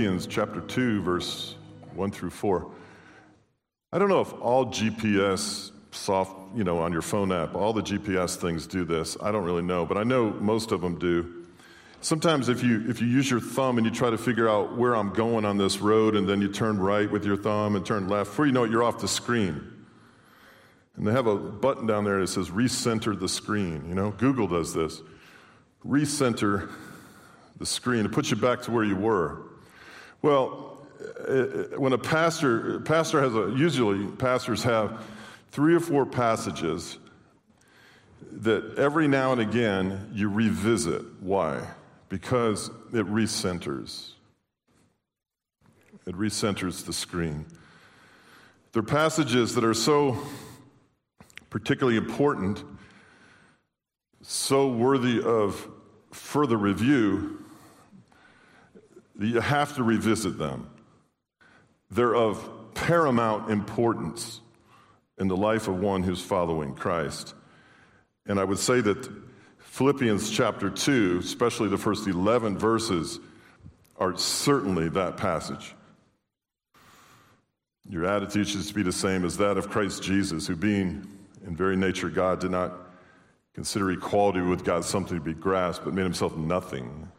Philippians chapter 2, verse 1 through 4. I don't know if all GPS soft, you know, on your phone app, all the GPS things do this. I don't really know, but I know most of them do. Sometimes if you if you use your thumb and you try to figure out where I'm going on this road and then you turn right with your thumb and turn left, before you know it, you're off the screen. And they have a button down there that says recenter the screen. You know, Google does this. Recenter the screen. It puts you back to where you were. Well, uh, uh, when a pastor, pastor has a, usually pastors have three or four passages that every now and again you revisit. Why? Because it recenters. It recenters the screen. They're passages that are so particularly important, so worthy of further review, you have to revisit them. They're of paramount importance in the life of one who's following Christ. And I would say that Philippians chapter 2, especially the first 11 verses, are certainly that passage. Your attitude should be the same as that of Christ Jesus, who, being in very nature God, did not consider equality with God something to be grasped, but made himself nothing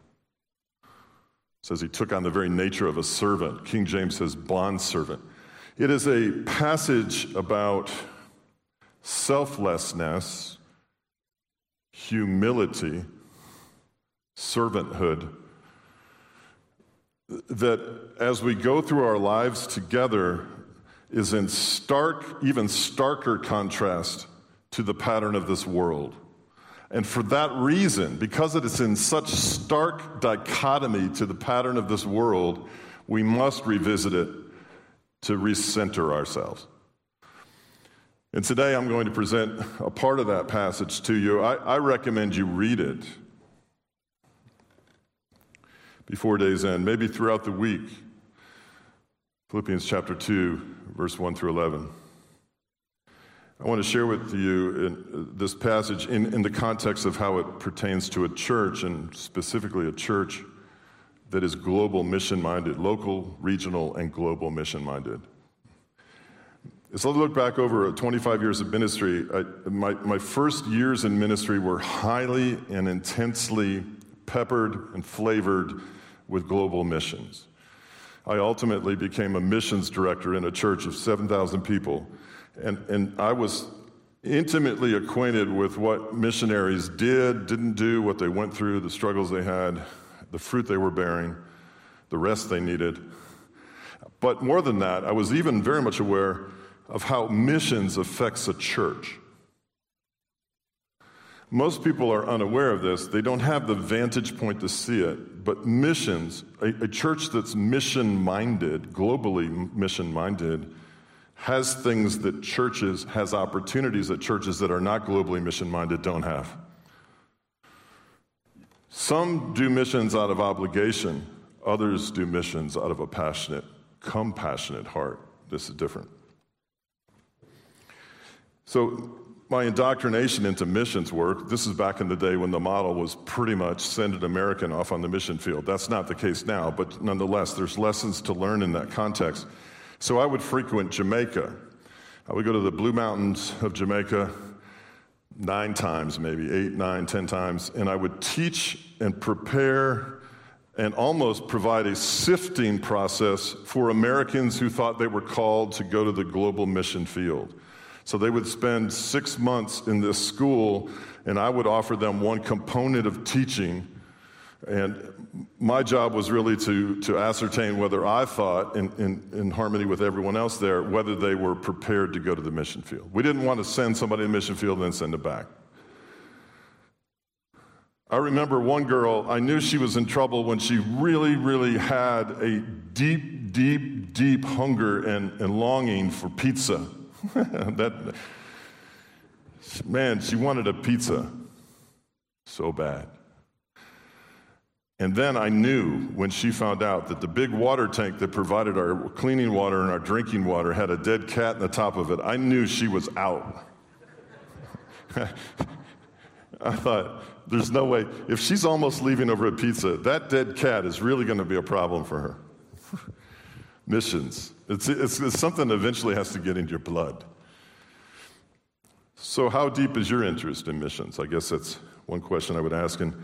says he took on the very nature of a servant. King James says bond servant. It is a passage about selflessness, humility, servanthood. That as we go through our lives together is in stark, even starker contrast to the pattern of this world. And for that reason, because it is in such stark dichotomy to the pattern of this world, we must revisit it to recenter ourselves. And today I'm going to present a part of that passage to you. I, I recommend you read it before day's end, maybe throughout the week. Philippians chapter 2, verse 1 through 11. I want to share with you uh, this passage in, in the context of how it pertains to a church, and specifically a church that is global mission minded, local, regional, and global mission minded. As I look back over 25 years of ministry, I, my, my first years in ministry were highly and intensely peppered and flavored with global missions. I ultimately became a missions director in a church of 7,000 people and, and I was intimately acquainted with what missionaries did, didn't do, what they went through, the struggles they had, the fruit they were bearing, the rest they needed. But more than that, I was even very much aware of how missions affects a church. Most people are unaware of this. They don't have the vantage point to see it. But missions, a, a church that's mission minded, globally mission minded, has things that churches, has opportunities that churches that are not globally mission minded don't have. Some do missions out of obligation, others do missions out of a passionate, compassionate heart. This is different. So, my indoctrination into missions work, this is back in the day when the model was pretty much send an American off on the mission field. That's not the case now, but nonetheless, there's lessons to learn in that context. So I would frequent Jamaica. Uh, I would go to the Blue Mountains of Jamaica nine times, maybe eight, nine, ten times, and I would teach and prepare and almost provide a sifting process for Americans who thought they were called to go to the global mission field. So they would spend six months in this school, and I would offer them one component of teaching and my job was really to, to ascertain whether I thought, in, in, in, harmony with everyone else there, whether they were prepared to go to the mission field. We didn't want to send somebody to the mission field and then send them back. I remember one girl, I knew she was in trouble when she really, really had a deep, deep, deep hunger and, and longing for pizza. that, man, she wanted a pizza so bad. And then I knew when she found out that the big water tank that provided our cleaning water and our drinking water had a dead cat in the top of it, I knew she was out. I thought, there's no way. If she's almost leaving over a pizza, that dead cat is really going to be a problem for her. Missions. It's, it's, it's something that eventually has to get into your blood. So, how deep is your interest in missions? I guess that's one question I would ask. And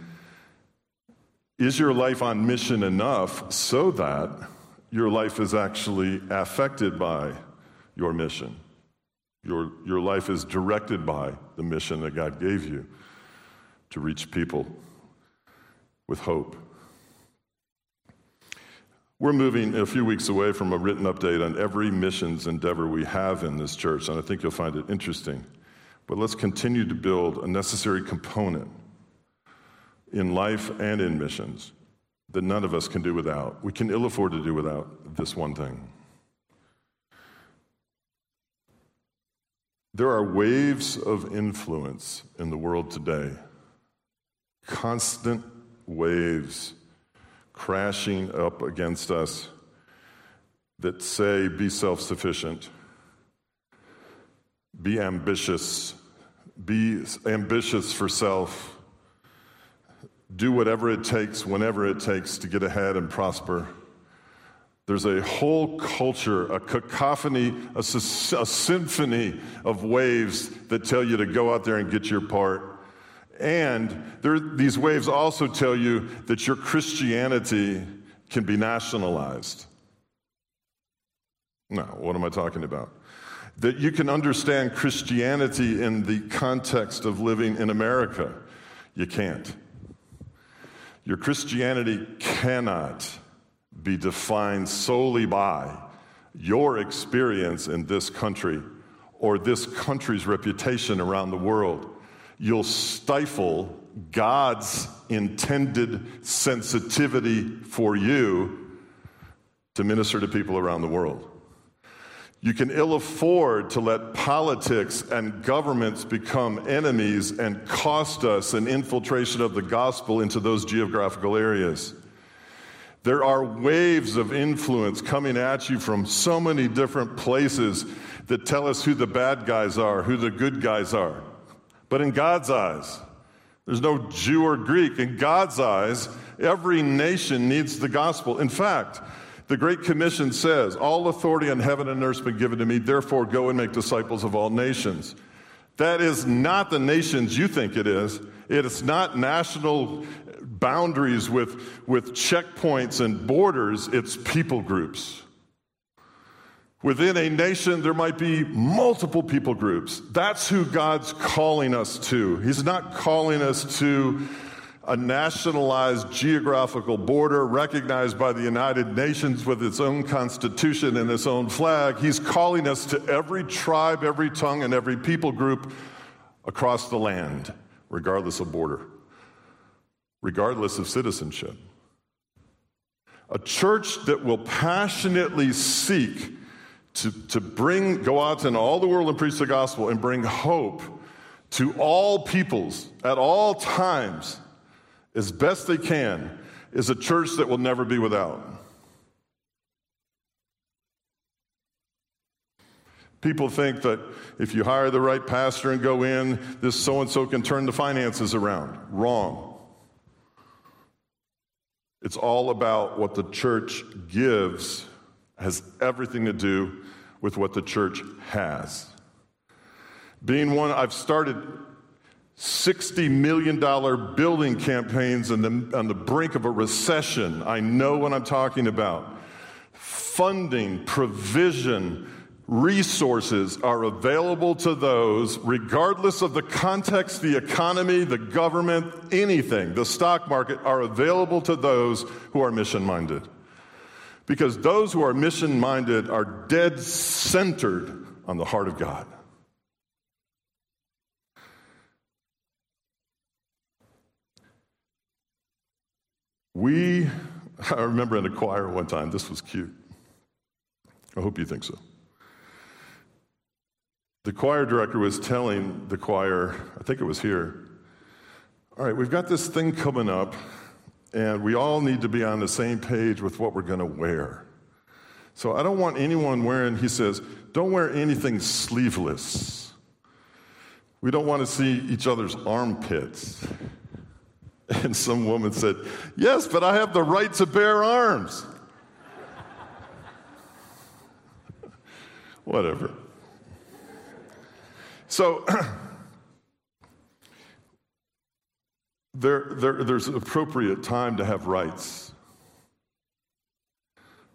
is your life on mission enough so that your life is actually affected by your mission? Your, your life is directed by the mission that God gave you to reach people with hope. We're moving a few weeks away from a written update on every missions endeavor we have in this church, and I think you'll find it interesting. But let's continue to build a necessary component in life and in missions that none of us can do without. We can ill afford to do without this one thing. There are waves of influence in the world today, constant waves crashing up against us that say, be self sufficient, be ambitious, be ambitious for self, do whatever it takes, whenever it takes to get ahead and prosper. There's a whole culture, a cacophony, a, a, symphony of waves that tell you to go out there and get your part. And there, these waves also tell you that your Christianity can be nationalized. Now, what am I talking about? That you can understand Christianity in the context of living in America. You can't. Your Christianity cannot be defined solely by your experience in this country or this country's reputation around the world you'll stifle God's intended sensitivity for you to minister to people around the world. You can ill afford to let politics and governments become enemies and cost us an infiltration of the gospel into those geographical areas. There are waves of influence coming at you from so many different places that tell us who the bad guys are, who the good guys are. But in God's eyes, there's no Jew or Greek. In God's eyes, every nation needs the gospel. In fact, the Great Commission says, All authority in heaven and earth has been given to me, therefore go and make disciples of all nations. That is not the nations you think it is. It is not national boundaries with, with checkpoints and borders, it's people groups. Within a nation, there might be multiple people groups. That's who God's calling us to. He's not calling us to a nationalized geographical border recognized by the United Nations with its own constitution and its own flag. He's calling us to every tribe, every tongue, and every people group across the land, regardless of border, regardless of citizenship. A church that will passionately seek to, to bring, go out in all the world and preach the gospel and bring hope to all peoples at all times as best they can is a church that will never be without. People think that if you hire the right pastor and go in, this so and so can turn the finances around. Wrong. It's all about what the church gives, has everything to do with what the church has. Being one, I've started $60 million building campaigns on the, on the brink of a recession. I know what I'm talking about. Funding, provision, resources are available to those, regardless of the context, the economy, the government, anything, the stock market, are available to those who are mission minded. Because those who are mission minded are dead centered on the heart of God. We, I remember in a choir one time, this was cute. I hope you think so. The choir director was telling the choir, I think it was here, all right, we've got this thing coming up and we all need to be on the same page with what we're going to wear. So I don't want anyone wearing, he says, don't wear anything sleeveless. We don't want to see each other's armpits. And some woman said, Yes, but I have the right to bear arms. Whatever. So, there, there, there's appropriate time to have rights.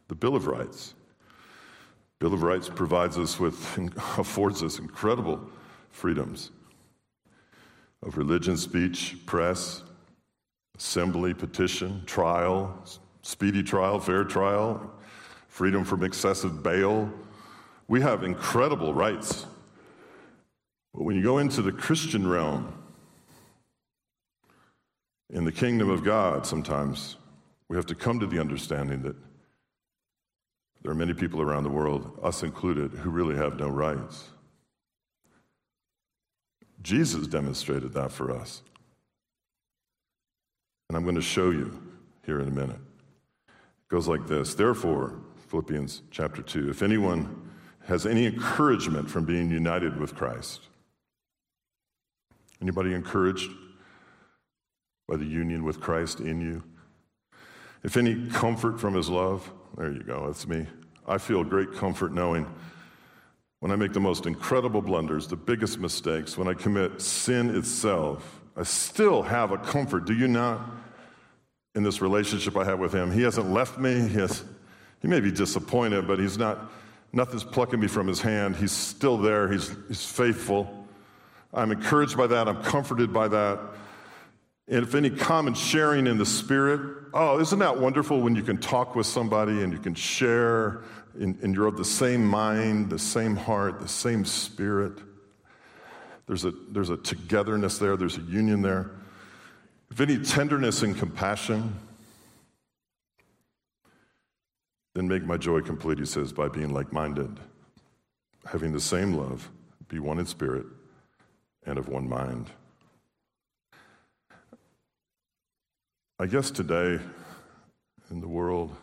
The Bill of Rights. Bill of Rights provides us with, affords us incredible freedoms of religion, speech, press, assembly, petition, trial, speedy trial, fair trial, freedom from excessive bail. We have incredible rights. But when you go into the Christian realm, in the kingdom of God, sometimes we have to come to the understanding that there are many people around the world, us included, who really have no rights. Jesus demonstrated that for us. And I'm going to show you here in a minute. It goes like this Therefore, Philippians chapter 2, if anyone has any encouragement from being united with Christ, anybody encouraged by the union with Christ in you? If any comfort from his love, there you go, that's me. I feel great comfort knowing when I make the most incredible blunders, the biggest mistakes, when I commit sin itself, I still have a comfort. Do you not? In this relationship I have with him, he hasn't left me. He, has, he may be disappointed, but he's not, nothing's plucking me from his hand. He's still there. He's, he's faithful. I'm encouraged by that. I'm comforted by that. And if any common sharing in the Spirit, oh, isn't that wonderful when you can talk with somebody and you can share and, and you're of the same mind, the same heart, the same Spirit? There's a, there's a togetherness there, there's a union there. If any tenderness and compassion, then make my joy complete, he says, by being like minded, having the same love, be one in spirit, and of one mind. I guess today in the world,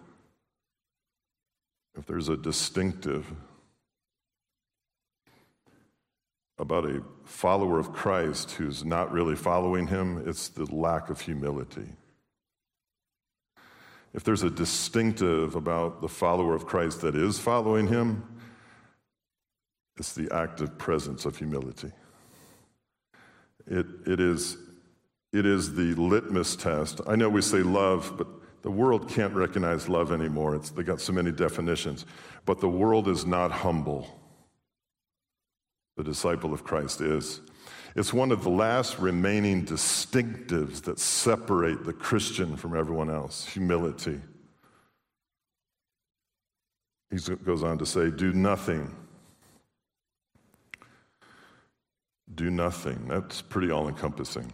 if there's a distinctive about a follower of Christ who's not really following him, it's the lack of humility. If there's a distinctive about the follower of Christ that is following him, it's the active presence of humility. It, it is it is the litmus test. I know we say love, but the world can't recognize love anymore. It's, they got so many definitions. But the world is not humble. The disciple of Christ is. It's one of the last remaining distinctives that separate the Christian from everyone else humility. He goes on to say, Do nothing. Do nothing. That's pretty all encompassing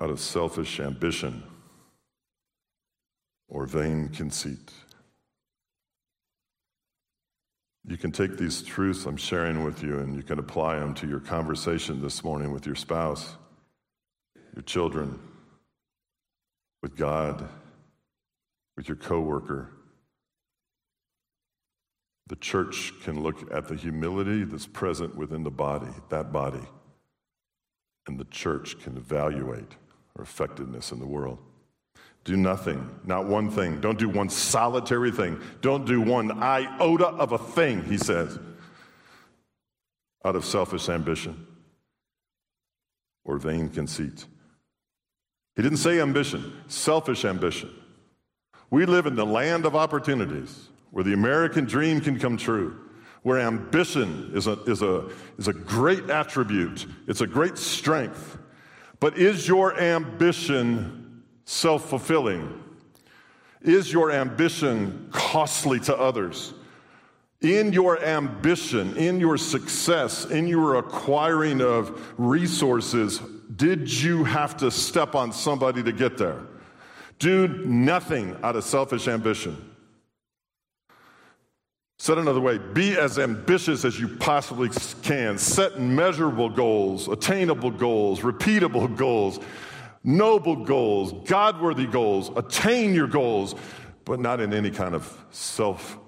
out of selfish ambition or vain conceit. You can take these truths I'm sharing with you and you can apply them to your conversation this morning with your spouse, your children, with God, with your coworker. The church can look at the humility that's present within the body, that body, and the church can evaluate our effectiveness in the world. Do nothing, not one thing. Don't do one solitary thing. Don't do one iota of a thing, he says, out of selfish ambition or vain conceit. He didn't say ambition, selfish ambition. We live in the land of opportunities where the American dream can come true, where ambition is a, is a, is a great attribute, it's a great strength. But is your ambition self fulfilling? Is your ambition costly to others? In your ambition, in your success, in your acquiring of resources, did you have to step on somebody to get there? Do nothing out of selfish ambition. Said another way, be as ambitious as you possibly can. Set measurable goals, attainable goals, repeatable goals, noble goals, God worthy goals. Attain your goals, but not in any kind of self,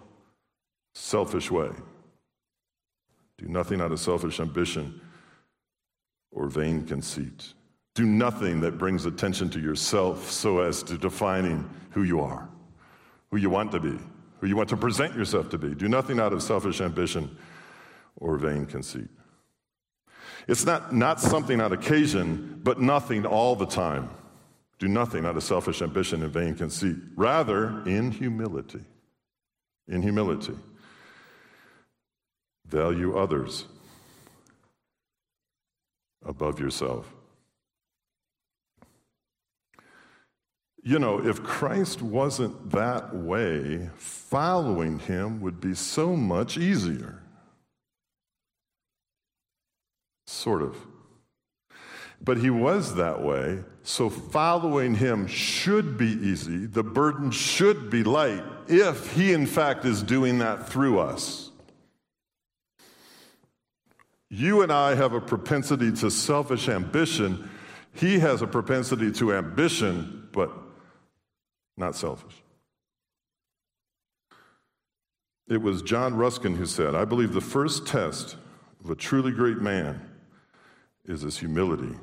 selfish way. Do nothing out of selfish ambition, or vain conceit. Do nothing that brings attention to yourself so as to defining who you are, who you want to be, who you want to present yourself to be. Do nothing out of selfish ambition or vain conceit. It's not, not something on occasion, but nothing all the time. Do nothing out of selfish ambition and vain conceit. Rather, in humility. In humility. Value others above yourself. You know, if Christ wasn't that way, following him would be so much easier. Sort of. But he was that way, so following him should be easy. The burden should be light if he, in fact, is doing that through us. You and I have a propensity to selfish ambition. He has a propensity to ambition, but not selfish. It was John Ruskin who said, I believe the first test of a truly great man is his humility.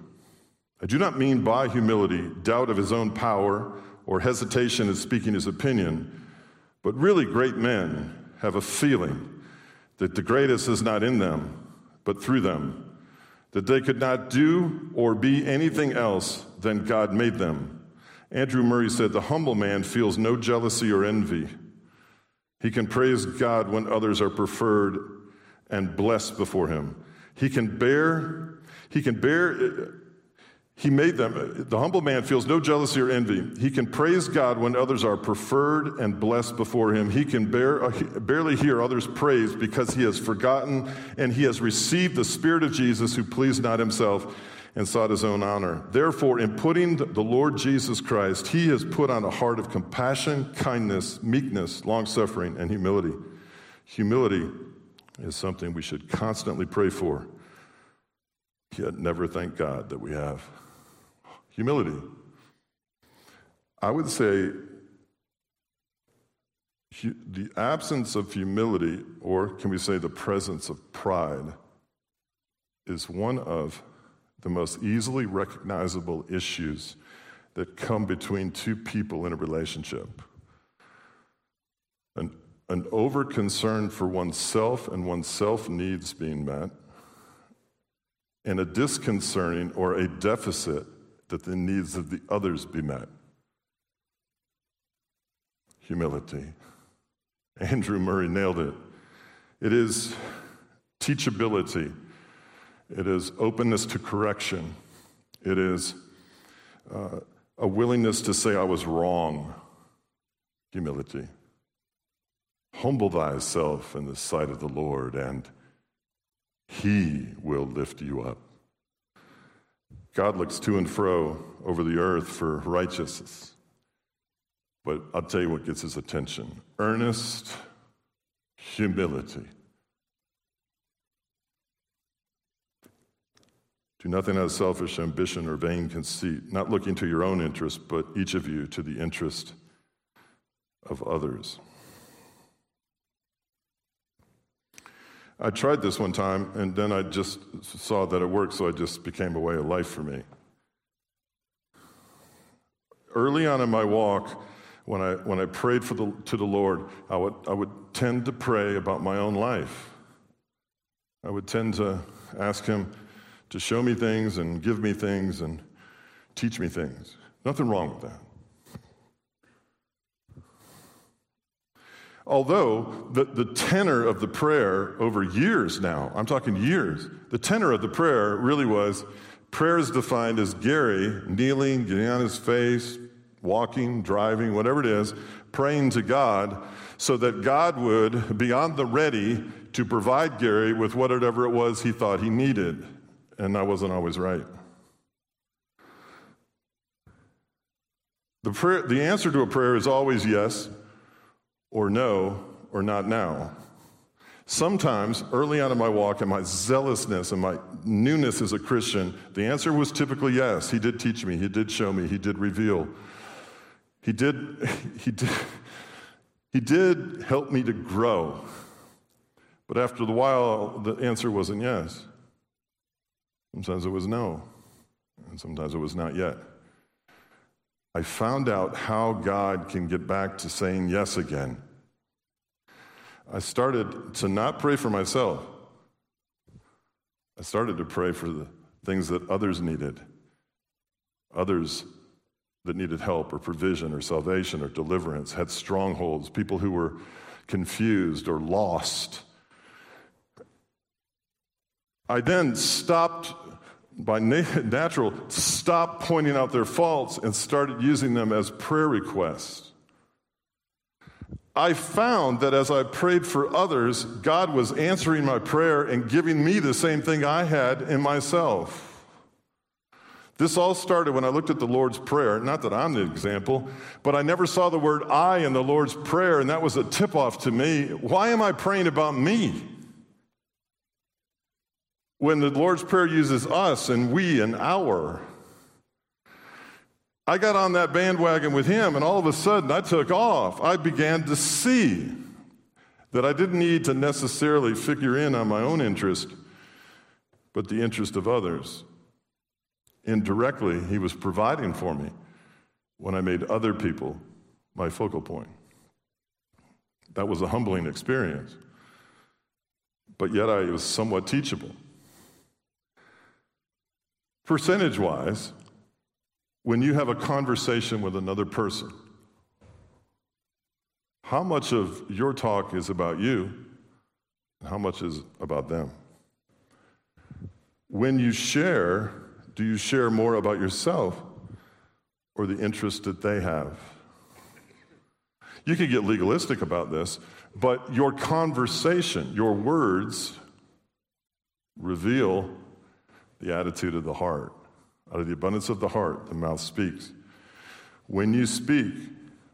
I do not mean by humility doubt of his own power or hesitation in speaking his opinion, but really great men have a feeling that the greatest is not in them, but through them, that they could not do or be anything else than God made them Andrew Murray said, The humble man feels no jealousy or envy. He can praise God when others are preferred and blessed before him. He can bear, he can bear, he made them. The humble man feels no jealousy or envy. He can praise God when others are preferred and blessed before him. He can bear, uh, barely hear others praise because he has forgotten and he has received the Spirit of Jesus who pleased not himself and sought his own honor. Therefore, in putting the Lord Jesus Christ, he has put on a heart of compassion, kindness, meekness, long suffering, and humility. Humility is something we should constantly pray for, yet never thank God that we have. Humility. I would say the absence of humility, or can we say the presence of pride, is one of the most easily recognizable issues that come between two people in a relationship. An, an over concern for oneself and oneself needs being met, and a disconcerting or a deficit that the needs of the others be met. Humility. Andrew Murray nailed it. It is teachability it is openness to correction. It is uh, a willingness to say, I was wrong. Humility. Humble thyself in the sight of the Lord, and he will lift you up. God looks to and fro over the earth for righteousness. But I'll tell you what gets his attention earnest humility. Do nothing out of selfish ambition or vain conceit, not looking to your own interest, but each of you to the interest of others. I tried this one time, and then I just saw that it worked, so it just became a way of life for me. Early on in my walk, when I, when I prayed for the, to the Lord, I would, I would tend to pray about my own life. I would tend to ask Him, to show me things and give me things and teach me things. Nothing wrong with that. Although the, the tenor of the prayer over years now, I'm talking years, the tenor of the prayer really was prayer is defined as Gary kneeling, getting on his face, walking, driving, whatever it is, praying to God so that God would be on the ready to provide Gary with whatever it was he thought he needed and I wasn't always right. The, prayer, the answer to a prayer is always yes or no or not now. Sometimes, early on in my walk and my zealousness and my newness as a Christian, the answer was typically yes. He did teach me, He did show me, He did reveal. He did, he did, he did help me to grow. But after the while, the answer wasn't yes. Sometimes it was no, and sometimes it was not yet. I found out how God can get back to saying yes again. I started to not pray for myself. I started to pray for the things that others needed, others that needed help or provision or salvation or deliverance, had strongholds, people who were confused or lost. I then stopped by natural, stopped pointing out their faults and started using them as prayer requests. I found that as I prayed for others, God was answering my prayer and giving me the same thing I had in myself. This all started when I looked at the Lord's Prayer. Not that I'm the example, but I never saw the word I in the Lord's Prayer, and that was a tip off to me. Why am I praying about me? When the Lord's Prayer uses us and we and our. I got on that bandwagon with him, and all of a sudden I took off. I began to see that I didn't need to necessarily figure in on my own interest, but the interest of others. Indirectly, he was providing for me when I made other people my focal point. That was a humbling experience, but yet I was somewhat teachable. Percentage wise, when you have a conversation with another person, how much of your talk is about you and how much is about them? When you share, do you share more about yourself or the interest that they have? You can get legalistic about this, but your conversation, your words, reveal the attitude of the heart. Out of the abundance of the heart, the mouth speaks. When you speak,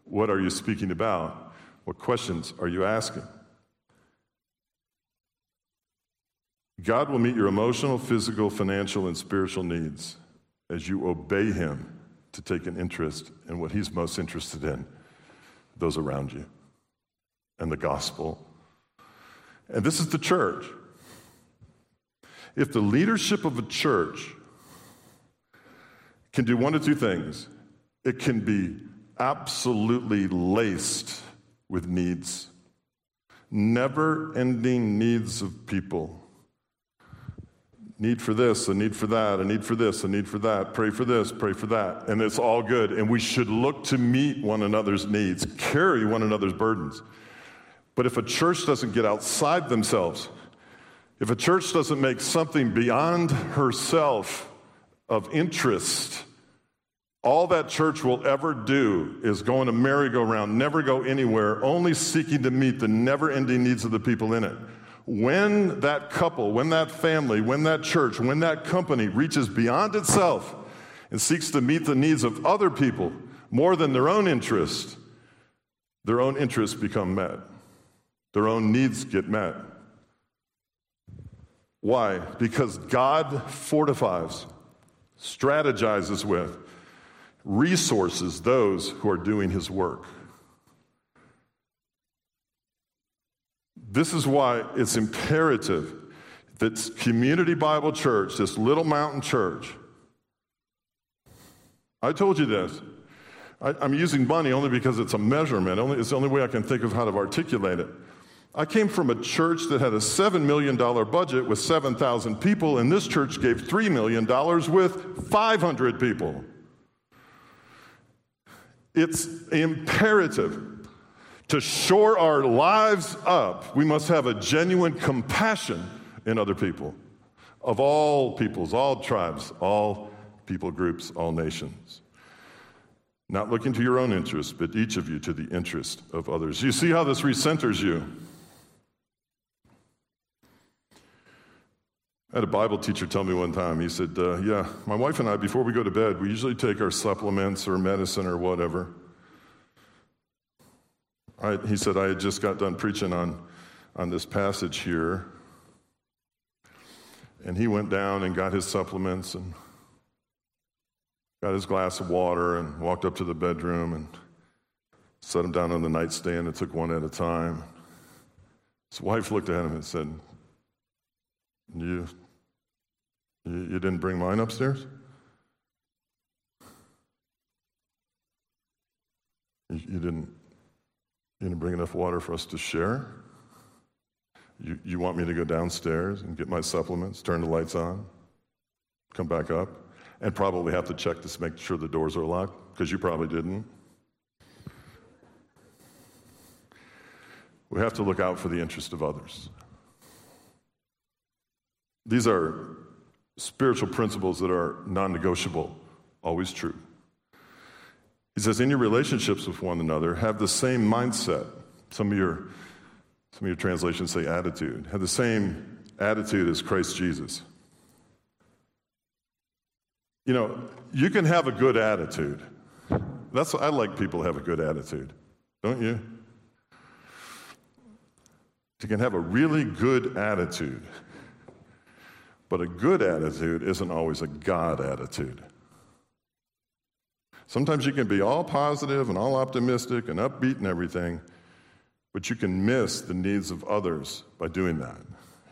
what are you speaking about? What questions are you asking? God will meet your emotional, physical, financial, and spiritual needs as you obey Him to take an interest in what He's most interested in those around you and the gospel. And this is the church. If the leadership of a church can do one of two things it can be absolutely laced with needs, never ending needs of people. Need for this, a need for that, a need for this, a need for that. Pray for this, pray for that. And it's all good. And we should look to meet one another's needs, carry one another's burdens. But if a church doesn't get outside themselves, if a church doesn't make something beyond herself of interest, all that church will ever do is go in a merry-go-round, never go anywhere, only seeking to meet the never ending needs of the people in it. When that couple, when that family, when that church, when that company reaches beyond itself and seeks to meet the needs of other people more than their own interest, their own interests become met. Their own needs get met. Why? Because God fortifies, strategizes with, resources those who are doing his work. This is why it's imperative that Community Bible Church, this little mountain church, I told you this. I, am using money only because it's a measurement. Only, it's the only way I can think of how to articulate it. I came from a church that had a $7 million budget with 7,000 people, and this church gave $3 million with 500 people. It's imperative to shore our lives up. We must have a genuine compassion in other people, of all peoples, all tribes, all people groups, all nations. Not looking to your own interest, but each of you to the interest of others. You see how this recenters you. Had a Bible teacher tell me one time, he said, uh, Yeah, my wife and I, before we go to bed, we usually take our supplements or medicine or whatever. I, he said, I had just got done preaching on, on this passage here. And he went down and got his supplements and got his glass of water and walked up to the bedroom and set them down on the nightstand and took one at a time. His wife looked at him and said, you, You, didn't bring mine upstairs? You, you, didn't, you didn't bring enough water for us to share? You, you want me to go downstairs and get my supplements, turn the lights on, come back up, and probably have to check to make sure the doors are locked because you probably didn't? We have to look out for the interest of others. These are spiritual principles that are non negotiable, always true. He says, in your relationships with one another, have the same mindset. Some of your, some of your translations say attitude. Have the same attitude as Christ Jesus. You know, you can have a good attitude. That's I like people have a good attitude, don't you? You can have a really good attitude. But a good attitude isn't always a God attitude. Sometimes you can be all positive and all optimistic and upbeat and everything, but you can miss the needs of others by doing that.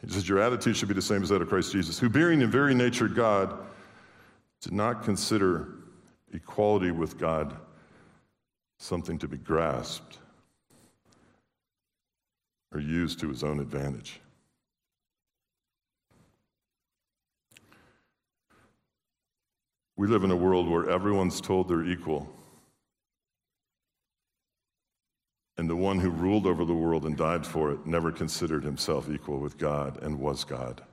He says, Your attitude should be the same as that of Christ Jesus, who, being in very nature God, did not consider equality with God something to be grasped or used to his own advantage. We live in a world where everyone's told they're equal. And the one who ruled over the world and died for it never considered himself equal with God and was God.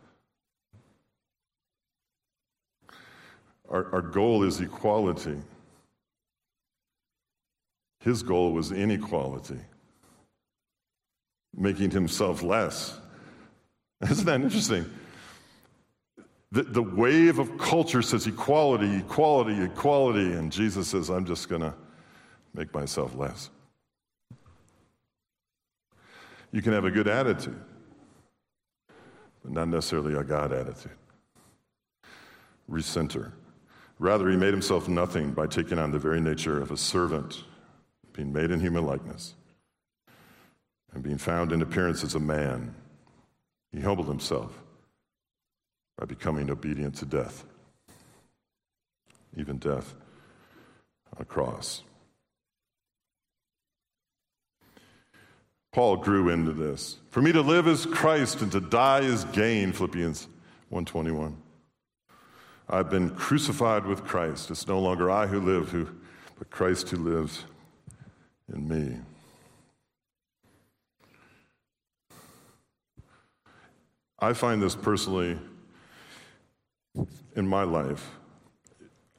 Our, our goal is equality. His goal was inequality, making himself less. Isn't that interesting? The, the wave of culture says equality, equality, equality, and Jesus says, I'm just going to make myself less. You can have a good attitude, but not necessarily a God attitude. Recenter. Rather, he made himself nothing by taking on the very nature of a servant, being made in human likeness, and being found in appearance as a man. He humbled himself by becoming obedient to death, even death on a cross. Paul grew into this. For me to live is Christ and to die is gain, Philippians 121. I've been crucified with Christ. It's no longer I who live, who, but Christ who lives in me. I find this personally in my life.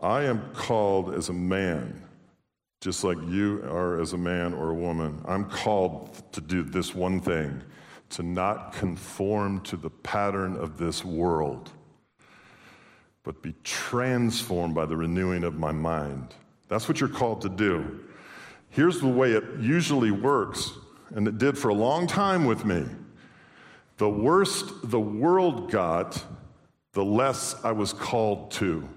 I am called as a man, just like you are as a man or a woman. I'm called to do this one thing to not conform to the pattern of this world, but be transformed by the renewing of my mind. That's what you're called to do. Here's the way it usually works, and it did for a long time with me. The worse the world got, the less I was called to.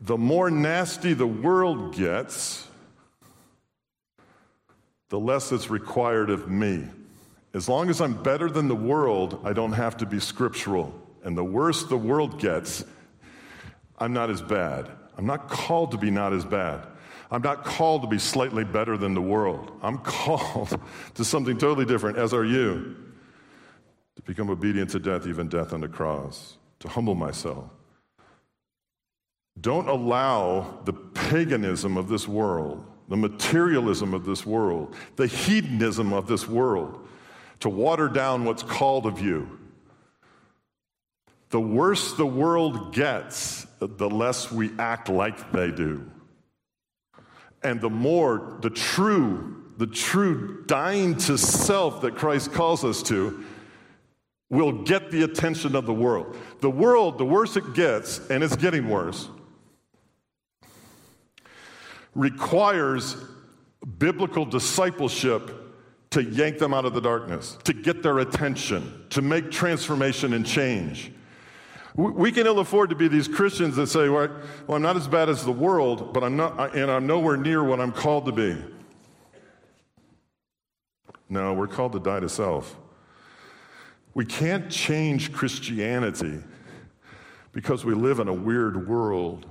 The more nasty the world gets, the less it's required of me. As long as I'm better than the world, I don't have to be scriptural. And the worse the world gets, I'm not as bad. I'm not called to be not as bad. I'm not called to be slightly better than the world. I'm called to something totally different, as are you to become obedient to death, even death on the cross, to humble myself. Don't allow the paganism of this world, the materialism of this world, the hedonism of this world to water down what's called of you. The worse the world gets, the less we act like they do. And the more the true, the true dying to self that Christ calls us to will get the attention of the world. The world, the worse it gets, and it's getting worse, requires biblical discipleship to yank them out of the darkness, to get their attention, to make transformation and change. We can ill afford to be these Christians that say, well, I'm not as bad as the world, but I'm not, and I'm nowhere near what I'm called to be. No, we're called to die to self. We can't change Christianity because we live in a weird world.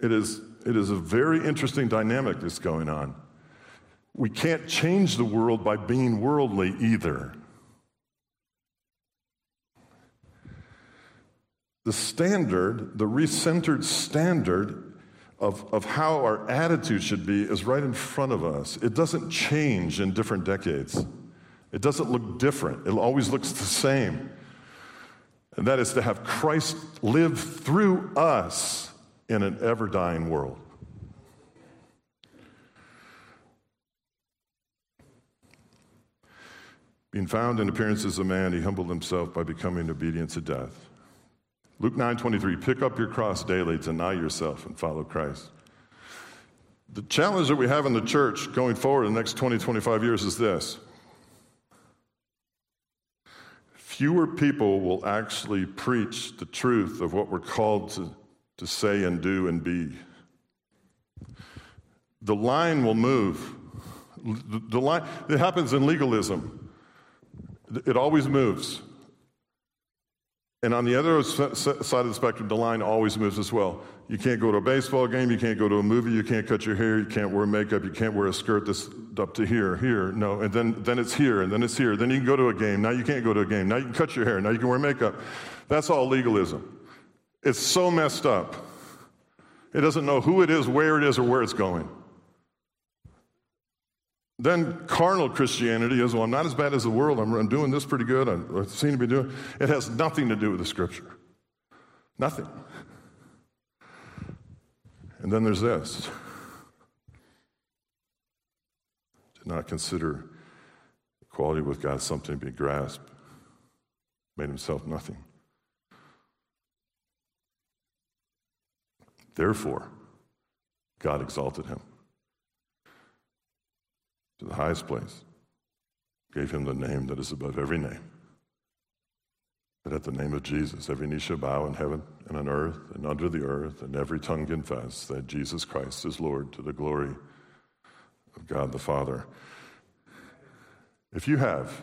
It is, it is a very interesting dynamic that's going on. We can't change the world by being worldly either. The standard, the recentered standard of, of how our attitude should be, is right in front of us. It doesn't change in different decades, it doesn't look different, it always looks the same. And that is to have Christ live through us in an ever dying world. Being found in appearance as a man, he humbled himself by becoming obedient to death. Luke 9 23, pick up your cross daily, deny yourself, and follow Christ. The challenge that we have in the church going forward in the next 20, 25 years is this fewer people will actually preach the truth of what we're called to, to say and do and be. The line will move. The, the line, it happens in legalism. It always moves. And on the other side of the spectrum, the line always moves as well. You can't go to a baseball game, you can't go to a movie, you can't cut your hair, you can't wear makeup, you can't wear a skirt that's up to here, here, no, and then, then it's here, and then it's here. Then you can go to a game, now you can't go to a game, now you can cut your hair, now you can wear makeup. That's all legalism. It's so messed up. It doesn't know who it is, where it is, or where it's going. Then carnal Christianity is, well, I'm not as bad as the world. I'm, I'm doing this pretty good. I, I seem to be doing. It has nothing to do with the scripture. Nothing. And then there's this. Did not consider equality with God something to be grasped. Made himself nothing. Therefore, God exalted him to the highest place, gave him the name that is above every name. That at the name of Jesus, every knee shall bow in heaven and on earth and under the earth, and every tongue confess that Jesus Christ is Lord to the glory of God the Father. If you have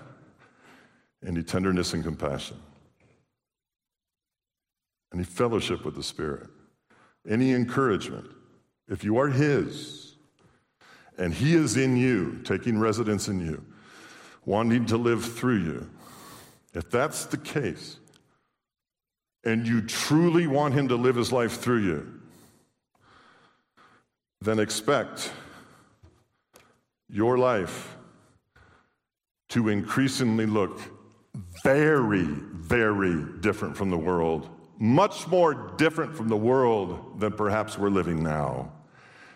any tenderness and compassion, any fellowship with the Spirit, any encouragement, if you are His, and He is in you, taking residence in you, wanting to live through you, if that's the case, and you truly want Him to live His life through you, then expect your life to increasingly look very, very different from the world, much more different from the world than perhaps we're living now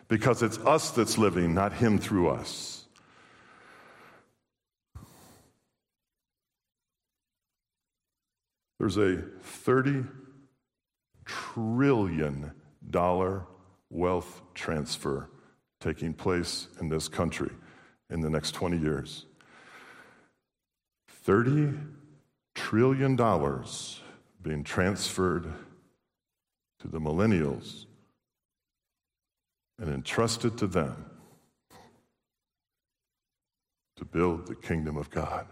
because it's us that's living, not Him through us. There's a $30 trillion wealth transfer taking place in this country in the next 20 years. $30 trillion being transferred to the millennials and entrusted to them to build the kingdom of God.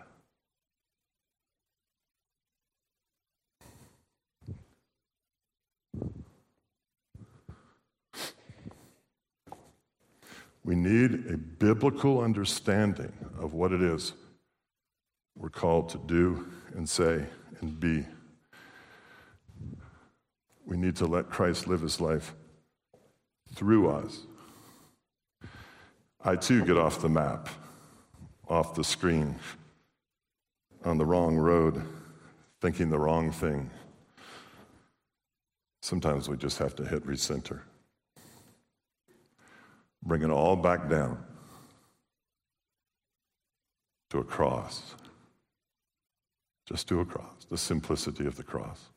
We need a biblical understanding of what it is we're called to do and say and be. We need to let Christ live his life through us. I too get off the map, off the screen, on the wrong road, thinking the wrong thing. Sometimes we just have to hit recenter, bring it all back down to a cross, just to a cross, the simplicity of the cross.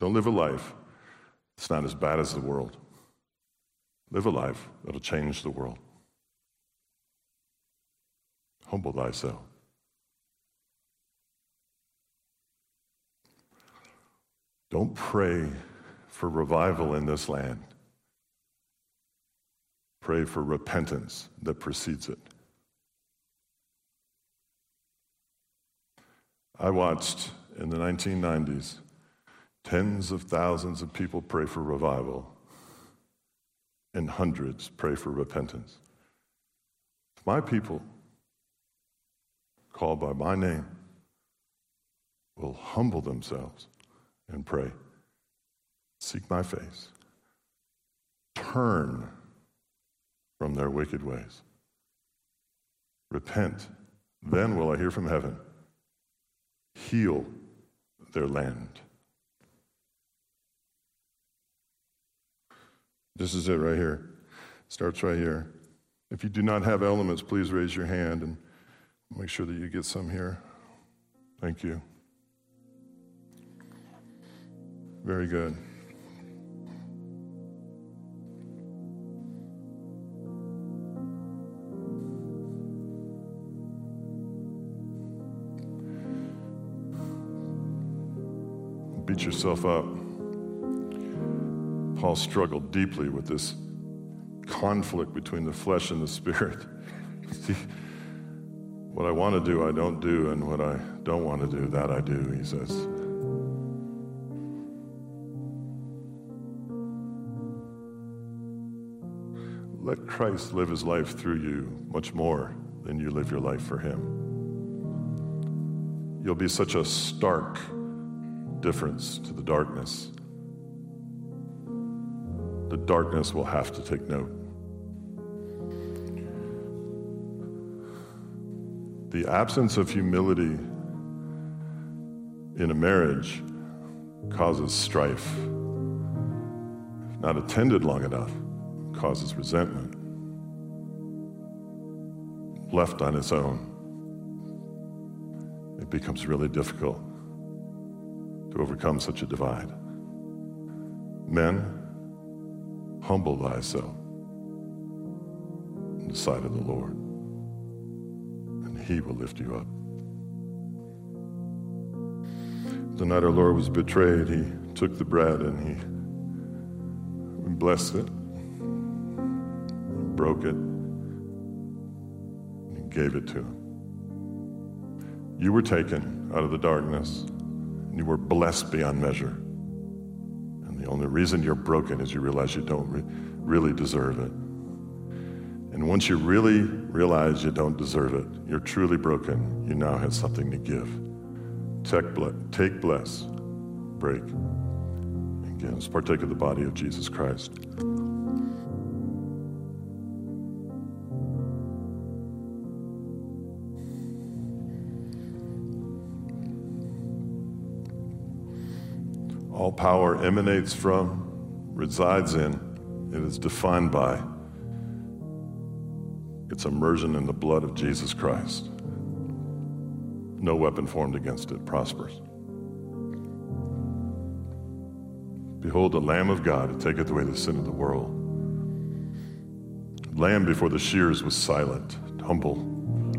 Don't live a life it's not as bad as the world. Live a life that'll change the world. Humble thyself. Don't pray for revival in this land. Pray for repentance that precedes it. I watched in the 1990s tens of thousands of people pray for revival and hundreds pray for repentance. If my people, called by my name, will humble themselves and pray, seek my face, turn from their wicked ways, repent, then will I hear from heaven, heal their land. This is it right here. Starts right here. If you do not have elements, please raise your hand and make sure that you get some here. Thank you. Very good. Yourself up. Paul struggled deeply with this conflict between the flesh and the spirit. See, what I want to do, I don't do, and what I don't want to do, that I do, he says. Let Christ live his life through you much more than you live your life for him. You'll be such a stark difference to the darkness the darkness will have to take note. The absence of humility in a marriage causes strife. If not attended long enough, causes resentment. Left on its own, it becomes really difficult to overcome such a divide. Men, Humble thyself in the sight of the Lord, and he will lift you up. The night our Lord was betrayed, he took the bread and he blessed it, broke it, and gave it to him. You were taken out of the darkness, you were blessed beyond measure. And the only reason you're broken is you realize you don't re- really deserve it. And once you really realize you don't deserve it, you're truly broken, you now have something to give. Take, take bless, break, and give. Let's partake of the body of Jesus Christ. Power emanates from, resides in, it is defined by its immersion in the blood of Jesus Christ. No weapon formed against it prospers. Behold, the Lamb of God who taketh away the sin of the world. Lamb before the shears was silent, humble,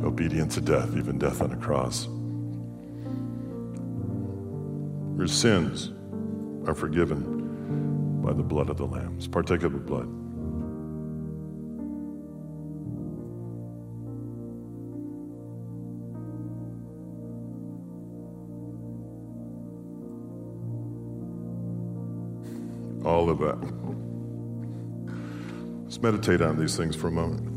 obedient to death, even death on a cross. Your sins are forgiven by the blood of the lambs. Partake of the blood. All of that. Let's meditate on these things for a moment.